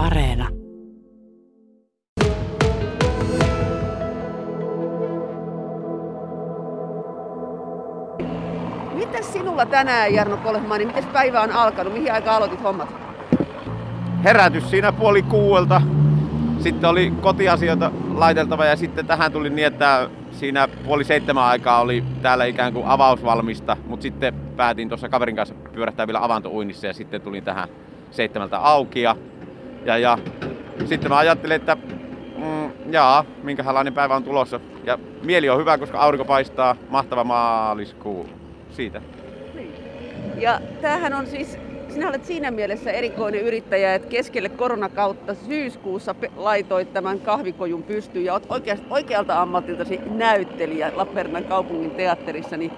Areena. Mitäs sinulla tänään, Jarno Kolehmaani? Miten päivä on alkanut? Mihin aikaan aloitit hommat? Herätys siinä puoli kuuelta. Sitten oli kotiasioita laiteltava ja sitten tähän tuli niin, että siinä puoli seitsemän aikaa oli täällä ikään kuin avausvalmista, mutta sitten päätin tuossa kaverin kanssa pyörähtää vielä avantouinnissa ja sitten tulin tähän seitsemältä auki ja, ja, sitten mä ajattelin, että mm, jaa, minkälainen päivä on tulossa. Ja mieli on hyvä, koska aurinko paistaa, mahtava maaliskuu. Siitä. Ja tämähän on siis, sinä olet siinä mielessä erikoinen yrittäjä, että keskelle koronakautta syyskuussa laitoit tämän kahvikojun pystyyn ja olet oikeast, oikealta ammatiltasi näyttelijä Lappeenrannan kaupungin teatterissa, niin,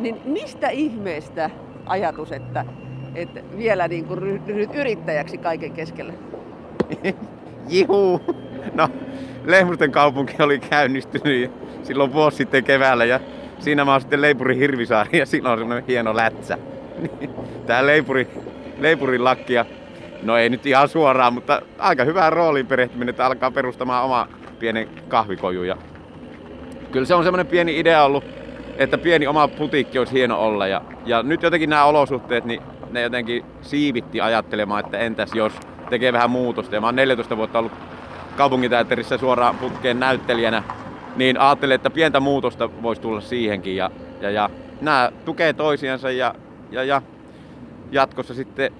niin mistä ihmeestä ajatus, että, että vielä niin kuin ryhdyt yrittäjäksi kaiken keskellä? Jihuu! No, Lehmusten kaupunki oli käynnistynyt silloin vuosi sitten keväällä ja siinä mä oon sitten Leipuri Hirvisaari ja siinä on semmoinen hieno lätsä. Tää Leipuri, Leipurin lakkia, no ei nyt ihan suoraan, mutta aika hyvää rooliin perehtyminen, että alkaa perustamaan oma pienen kahvikoju. Ja kyllä se on semmoinen pieni idea ollut, että pieni oma putiikki olisi hieno olla. Ja, ja nyt jotenkin nämä olosuhteet, niin ne jotenkin siivitti ajattelemaan, että entäs jos tekee vähän muutosta. Ja mä oon 14 vuotta ollut kaupunginteatterissa suoraan putkeen näyttelijänä, niin ajattelin, että pientä muutosta voisi tulla siihenkin. Ja, ja, ja nämä tukee toisiansa ja, ja, ja jatkossa sitten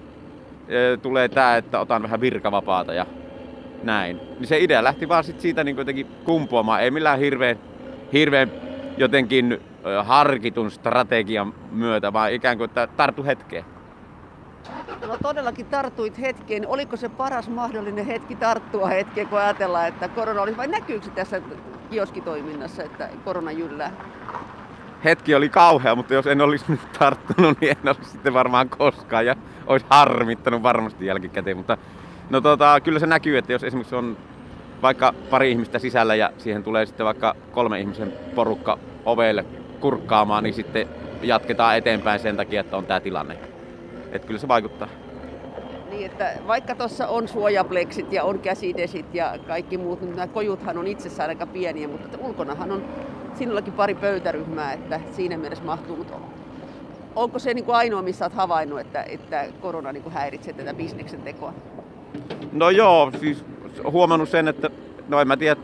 e, tulee tämä, että otan vähän virkavapaata ja näin. Niin se idea lähti vaan sit siitä niin jotenkin kumpuamaan, ei millään hirveän, hirveän jotenkin e, harkitun strategian myötä, vaan ikään kuin että tartu hetkeen. No todellakin tartuit hetkeen. Oliko se paras mahdollinen hetki tarttua hetkeen, kun ajatellaan, että korona olisi, vai näkyykö tässä kioskitoiminnassa, että korona jyllää? Hetki oli kauhea, mutta jos en olisi nyt tarttunut, niin en olisi sitten varmaan koskaan ja olisi harmittanut varmasti jälkikäteen. Mutta no tota, kyllä se näkyy, että jos esimerkiksi on vaikka pari ihmistä sisällä ja siihen tulee sitten vaikka kolme ihmisen porukka ovelle kurkkaamaan, niin sitten jatketaan eteenpäin sen takia, että on tämä tilanne. Että kyllä se vaikuttaa. Niin, että vaikka tuossa on suojapleksit ja on käsidesit ja kaikki muut, niin nämä kojuthan on itsessään aika pieniä, mutta ulkonahan on sinullakin pari pöytäryhmää, että siinä mielessä mahtuu. Mutta onko se niin kuin ainoa, missä olet havainnut, että, että korona niin kuin häiritsee tätä bisneksen tekoa? No joo, siis huomannut sen, että no en mä tiedä,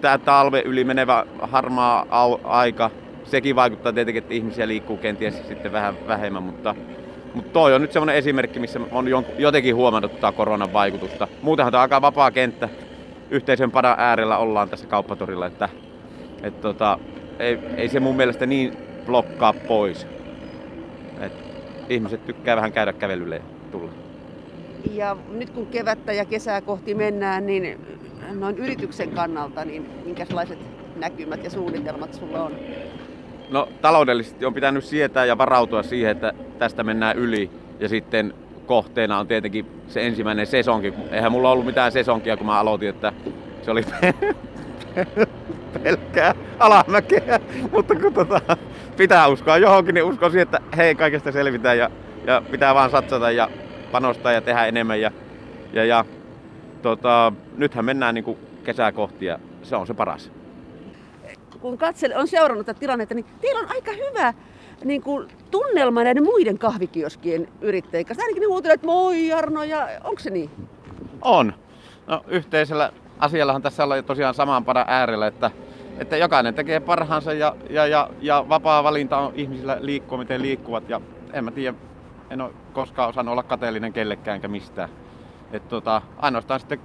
tämä talve yli menevä harmaa au- aika, sekin vaikuttaa tietenkin, että ihmisiä liikkuu kenties sitten vähän vähemmän, mutta mutta toi on nyt semmoinen esimerkki, missä on jotenkin huomannut tätä koronan vaikutusta. Muutenhan tämä on aika vapaa kenttä. Yhteisen padan äärellä ollaan tässä kauppatorilla, että et tota, ei, ei, se mun mielestä niin blokkaa pois. Et ihmiset tykkää vähän käydä kävelylle ja tulla. Ja nyt kun kevättä ja kesää kohti mennään, niin noin yrityksen kannalta, niin minkälaiset näkymät ja suunnitelmat sulla on? No taloudellisesti on pitänyt sietää ja varautua siihen, että tästä mennään yli. Ja sitten kohteena on tietenkin se ensimmäinen sesonki. Eihän mulla ollut mitään sesonkia, kun mä aloitin, että se oli pelkkää alamäkeä. Mutta kun tota, pitää uskoa johonkin, niin uskon siihen, että hei, kaikesta selvitään ja, ja pitää vaan satsata ja panostaa ja tehdä enemmän. Ja, ja, ja tota, nythän mennään niin kuin kesää kohti ja se on se paras kun katselen, on seurannut tätä tilannetta, niin teillä on aika hyvä niin kuin, tunnelma näiden muiden kahvikioskien yrittäjien kanssa. Ainakin ne huutelevat, että moi Jarno, ja onko se niin? On. No, yhteisellä asiallahan tässä ollaan tosiaan samaan padan äärellä, että, että jokainen tekee parhaansa ja, ja, ja, ja vapaa valinta on ihmisillä liikkua, miten liikkuvat. Ja en mä tiedä, en ole koskaan osannut olla kateellinen kellekään enkä mistään. Et tota, ainoastaan sitten,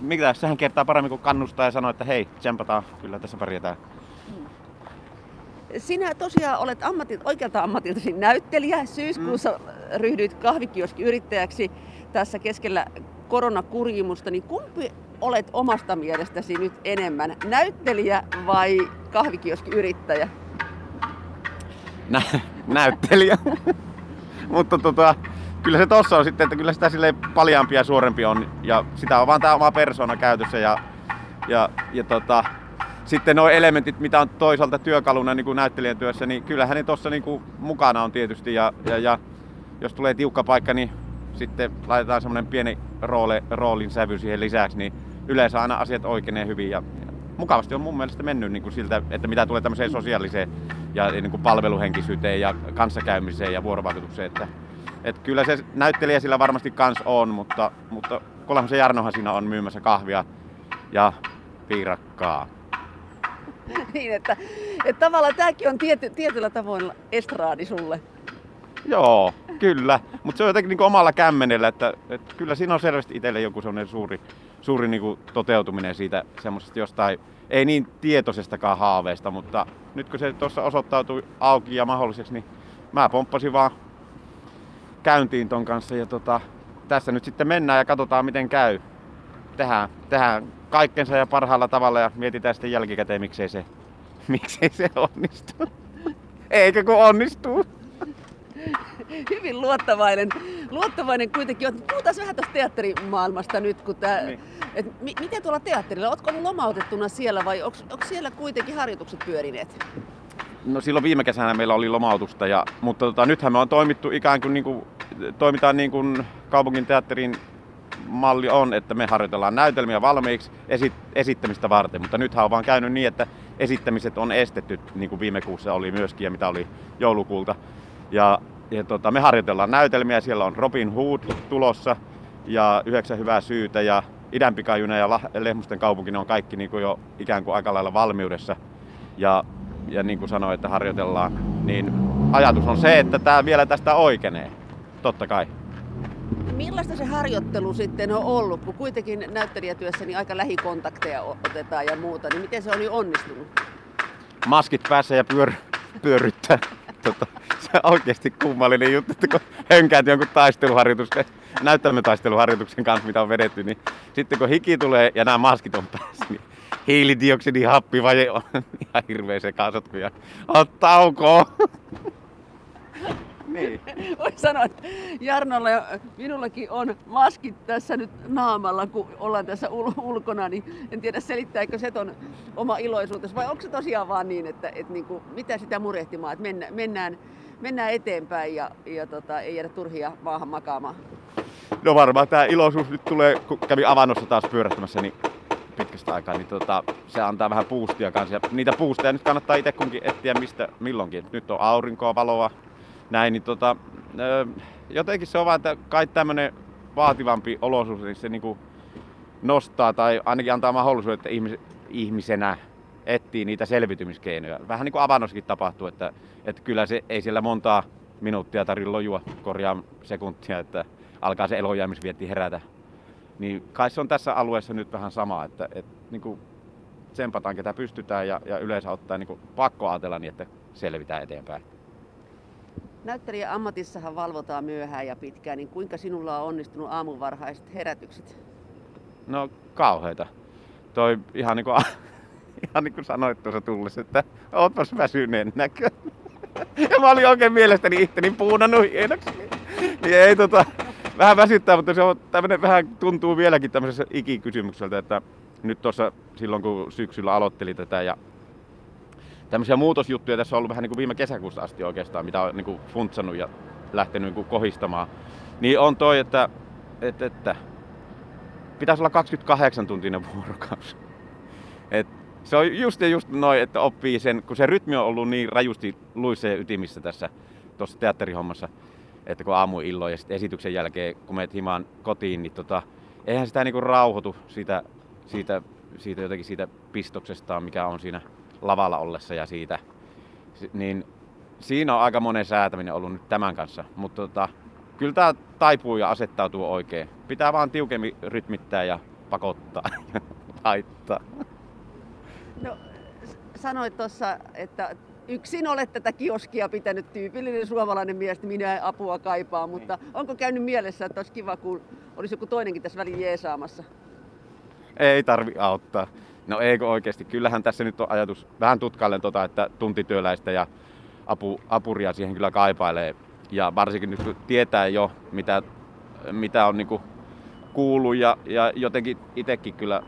mitä sehän kertaa paremmin kuin kannustaa ja sanoa, että hei, tsempataan, kyllä tässä pärjätään. Sinä tosiaan olet ammatit, oikealta ammatiltasi näyttelijä. Syyskuussa mm. ryhdyit kahvikioskiyrittäjäksi tässä keskellä koronakurimusta. Niin kumpi olet omasta mielestäsi nyt enemmän, näyttelijä vai kahvikioskiyrittäjä? Nä, näyttelijä. Mutta tota, kyllä se tossa on sitten, että kyllä sitä sille paljampi ja suorempi on. Ja sitä on vaan tämä oma persona käytössä ja, ja, ja tota, sitten nuo elementit, mitä on toisaalta työkaluna niin kuin näyttelijän työssä, niin kyllähän ne tuossa niin mukana on tietysti. Ja, ja, ja jos tulee tiukka paikka, niin sitten laitetaan semmoinen pieni roole, roolin sävy siihen lisäksi, niin yleensä aina asiat oikeenee hyvin ja mukavasti on mun mielestä mennyt niin kuin siltä, että mitä tulee tämmöiseen sosiaaliseen ja niin kuin palveluhenkisyyteen ja kanssakäymiseen ja vuorovaikutukseen, että, että kyllä se näyttelijä sillä varmasti kans on, mutta, mutta Kolhamisen Jarnohan siinä on myymässä kahvia ja piirakkaa. niin, että, että tavallaan tämäkin on tiety, tietyllä tavoin estraadi sulle. Joo, kyllä. Mutta se on jotenkin niin omalla kämmenellä, että, että kyllä siinä on selvästi itselle joku sellainen suuri, suuri niin kuin toteutuminen siitä semmoisesta jostain, ei niin tietoisestakaan haaveesta, mutta nyt kun se tuossa osoittautui auki ja mahdolliseksi, niin mä pomppasin vaan käyntiin ton kanssa ja tota, tässä nyt sitten mennään ja katsotaan miten käy. Tehdään, tehdään kaikkensa ja parhaalla tavalla ja mietitään sitten jälkikäteen miksei se, miksei se onnistu. Eikä kun onnistuu hyvin luottavainen, luottavainen kuitenkin. Puhutaan vähän tuosta teatterimaailmasta nyt, kun tää, niin. et m- miten tuolla teatterilla, ootko ollut lomautettuna siellä vai onko siellä kuitenkin harjoitukset pyörineet? No silloin viime kesänä meillä oli lomautusta, ja, mutta tota, nythän me on toimittu ikään kuin, niin kuin toimitaan niin kuin kaupungin teatterin malli on, että me harjoitellaan näytelmiä valmiiksi esi- esittämistä varten, mutta nythän on vaan käynyt niin, että esittämiset on estetty, niin kuin viime kuussa oli myöskin ja mitä oli joulukuulta. Ja ja tota, me harjoitellaan näytelmiä, siellä on Robin Hood tulossa ja yhdeksän hyvää syytä ja Idänpikajuna ja Lehmusten kaupunki, ne on kaikki niin kuin jo ikään kuin aika lailla valmiudessa. Ja, ja niin kuin sanoin, että harjoitellaan, niin ajatus on se, että tämä vielä tästä oikeenee. Totta kai. Millaista se harjoittelu sitten on ollut, kun kuitenkin näyttelijätyössä niin aika lähikontakteja otetaan ja muuta, niin miten se on onnistunut? Maskit päässä ja pyör, pyöryttää tota, se on oikeasti kummallinen juttu, että kun hönkäät jonkun taisteluharjoituksen, näyttämötaisteluharjoituksen kanssa, mitä on vedetty, niin sitten kun hiki tulee ja nämä maskit on päässä, niin hiilidioksidihappivaje on ihan hirveä sekasotku ja ottaa taukoa. Niin. Voi sanoa, että Jarnolla ja minullakin on maskit tässä nyt naamalla, kun ollaan tässä ul- ulkona, niin en tiedä selittääkö se ton oma iloisuutensa vai onko se tosiaan vaan niin, että, että niin kuin, mitä sitä murehtimaan, että mennä, mennään, mennään eteenpäin ja, ja tota, ei jäädä turhia maahan makaamaan. No varmaan tämä iloisuus nyt tulee, kun kävi avannossa taas pyörähtämässä, niin pitkästä aikaa, niin tota, se antaa vähän puustia kanssa. Ja niitä puusteja nyt kannattaa itse kunkin etsiä mistä milloinkin. Nyt on aurinkoa, valoa, näin, niin tota, jotenkin se on vaan, että kai tämmöinen vaativampi olosuus, niin se niinku nostaa tai ainakin antaa mahdollisuuden, että ihmis, ihmisenä etsii niitä selvitymiskeinoja. Vähän niin kuin avannossakin tapahtuu, että, että kyllä se ei siellä montaa minuuttia tarvitse lojua korjaa sekuntia, että alkaa se elojäämisvietti herätä. Niin kai se on tässä alueessa nyt vähän sama, että, että niin kuin tsempataan ketä pystytään ja, ja yleensä ottaa niin kuin pakko ajatella niin, että selvitään eteenpäin. Näyttelijä ammatissahan valvotaan myöhään ja pitkään, niin kuinka sinulla on onnistunut aamuvarhaiset herätykset? No kauheita. Toi ihan niin kuin, ihan niin kuin sanoit tuossa tullessa, että ootpas väsyneen näkö. Ja mä olin oikein mielestäni itteni puunannut hienoksi. Niin ei tota, vähän väsyttää, mutta se on tämmönen, vähän tuntuu vieläkin tämmöisessä ikikysymykseltä, että nyt tuossa silloin kun syksyllä aloittelin tätä ja tämmöisiä muutosjuttuja tässä on ollut vähän niin kuin viime kesäkuusta asti oikeastaan, mitä on niin kuin funtsannut ja lähtenyt niin kuin kohistamaan. Niin on toi, että, että, että pitäisi olla 28 tuntinen vuorokausi. Et se on just ja just noin, että oppii sen, kun se rytmi on ollut niin rajusti luissa ja ytimissä tässä tuossa teatterihommassa, että kun aamu illoin ja sitten esityksen jälkeen, kun menet himaan kotiin, niin tota, eihän sitä niinku rauhoitu siitä, siitä, siitä jotenkin siitä pistoksestaan, mikä on siinä lavalla ollessa ja siitä, niin siinä on aika monen säätäminen ollut nyt tämän kanssa, mutta tota, kyllä tämä taipuu ja asettautuu oikein. Pitää vaan tiukemmin rytmittää ja pakottaa ja laittaa. No, sanoit tuossa, että yksin olet tätä kioskia pitänyt tyypillinen suomalainen mies, minä en apua kaipaa, mutta niin. onko käynyt mielessä, että olisi kiva, kun olisi joku toinenkin tässä väliin jeesaamassa? Ei tarvi auttaa. No eikö oikeasti, kyllähän tässä nyt on ajatus vähän tutkaillen tota, että tuntityöläistä ja apu, apuria siihen kyllä kaipailee. Ja varsinkin nyt kun tietää jo, mitä, mitä on niinku kuullut ja, ja jotenkin itsekin kyllä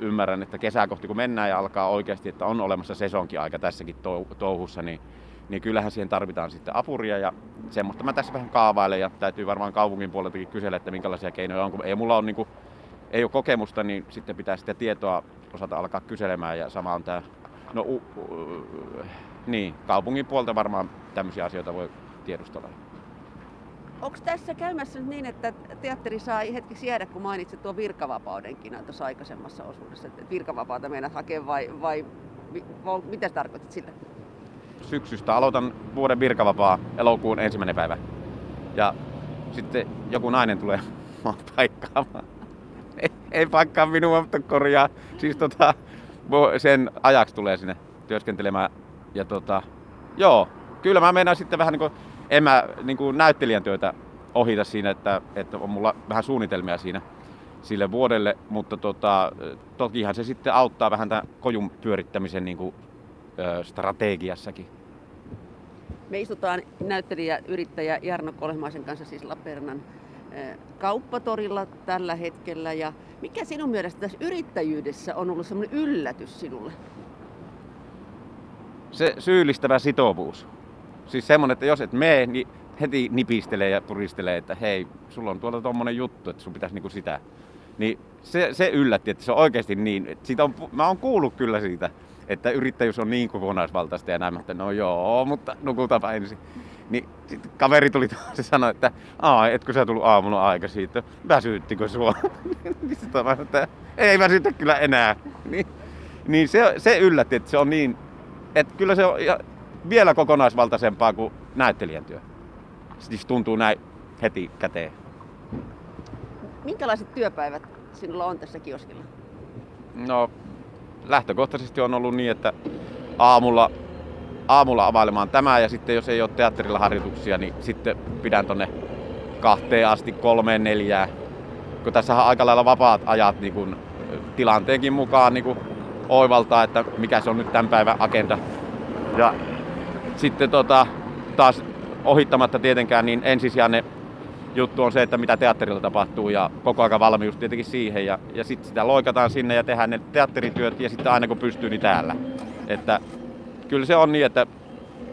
ymmärrän, että kesää kohti kun mennään ja alkaa oikeasti, että on olemassa sesonkin aika tässäkin touhussa, niin, niin kyllähän siihen tarvitaan sitten apuria ja semmoista mä tässä vähän kaavailen ja täytyy varmaan kaupungin puoleltakin kysellä, että minkälaisia keinoja on, kun ei mulla on niin kuin, ei ole kokemusta, niin sitten pitää sitä tietoa osata alkaa kyselemään ja sama on tämä, no u, u, niin, kaupungin puolta varmaan tämmöisiä asioita voi tiedustella. Onko tässä käymässä nyt niin, että teatteri saa hetkeksi jäädä, kun mainitsit tuon virkavapaudenkin tuossa aikaisemmassa osuudessa, että virkavapaata meidät hakea vai, vai, vai mitä tarkoitat sillä? Syksystä aloitan vuoden virkavapaa elokuun ensimmäinen päivä. Ja sitten joku nainen tulee paikkaamaan. Ei, paikkaa minua, mutta korjaa. Siis tota, sen ajaksi tulee sinne työskentelemään. Ja tota, joo, kyllä mä menen sitten vähän niin kuin en mä niin kuin näyttelijän työtä ohita siinä, että, että on mulla vähän suunnitelmia siinä sille vuodelle, mutta tota, tokihan se sitten auttaa vähän tämän kojun pyörittämisen niin kuin, ö, strategiassakin. Me istutaan näyttelijä, yrittäjä Jarno Kolehmaisen kanssa siis Lappeenrannan kauppatorilla tällä hetkellä. Ja mikä sinun mielestä tässä yrittäjyydessä on ollut semmoinen yllätys sinulle? Se syyllistävä sitovuus. Siis semmonen, että jos et mene, niin heti nipistelee ja puristelee, että hei, sulla on tuolla tommonen juttu, että sun pitäisi niinku sitä. Niin se, se yllätti, että se on oikeasti niin. Siitä on, mä oon kuullut kyllä siitä, että yrittäjyys on niin kokonaisvaltaista ja näin, että no joo, mutta nukutapa ensin. Niin sitten kaveri tuli se sanoi, että aa, etkö sä tullut aamulla aika siitä, väsyttikö sua? niin sitten mä että ei väsytä kyllä enää. Niin, niin se, se yllätti, että se on niin, että kyllä se on, vielä kokonaisvaltaisempaa kuin näyttelijän työ. Siis tuntuu näin heti käteen. Minkälaiset työpäivät sinulla on tässä kioskilla? No, lähtökohtaisesti on ollut niin, että aamulla, aamulla availemaan tämä ja sitten jos ei ole teatterilla harjoituksia, niin sitten pidän tonne kahteen asti, kolmeen, neljään. Kun tässä on aika lailla vapaat ajat niin kun tilanteenkin mukaan niin kun oivaltaa, että mikä se on nyt tämän päivän agenda. Ja sitten tota, taas ohittamatta tietenkään, niin ensisijainen juttu on se, että mitä teatterilla tapahtuu ja koko ajan valmius tietenkin siihen. Ja, ja sitten sitä loikataan sinne ja tehdään ne teatterityöt ja sitten aina kun pystyy, niin täällä. Että kyllä se on niin, että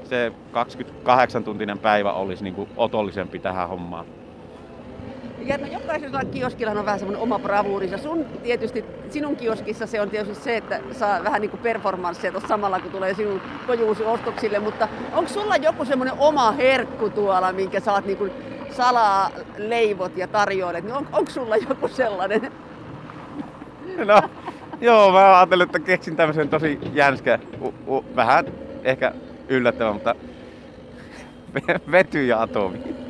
se 28-tuntinen päivä olisi niin kuin otollisempi tähän hommaan. Ja no, jokaisella kioskilla on vähän semmoinen oma bravuurinsa. Sun tietysti, sinun kioskissa se on tietysti se, että saa vähän niin kuin tuossa samalla, kun tulee sinun kojuusi ostoksille, mutta onko sulla joku semmoinen oma herkku tuolla, minkä saat niin kuin salaa leivot ja tarjoilet, niin on, onko sulla joku sellainen? No, joo, mä ajattelin, että keksin tämmöisen tosi jänskä, u, u, vähän ehkä yllättävän, mutta vety ja atomi.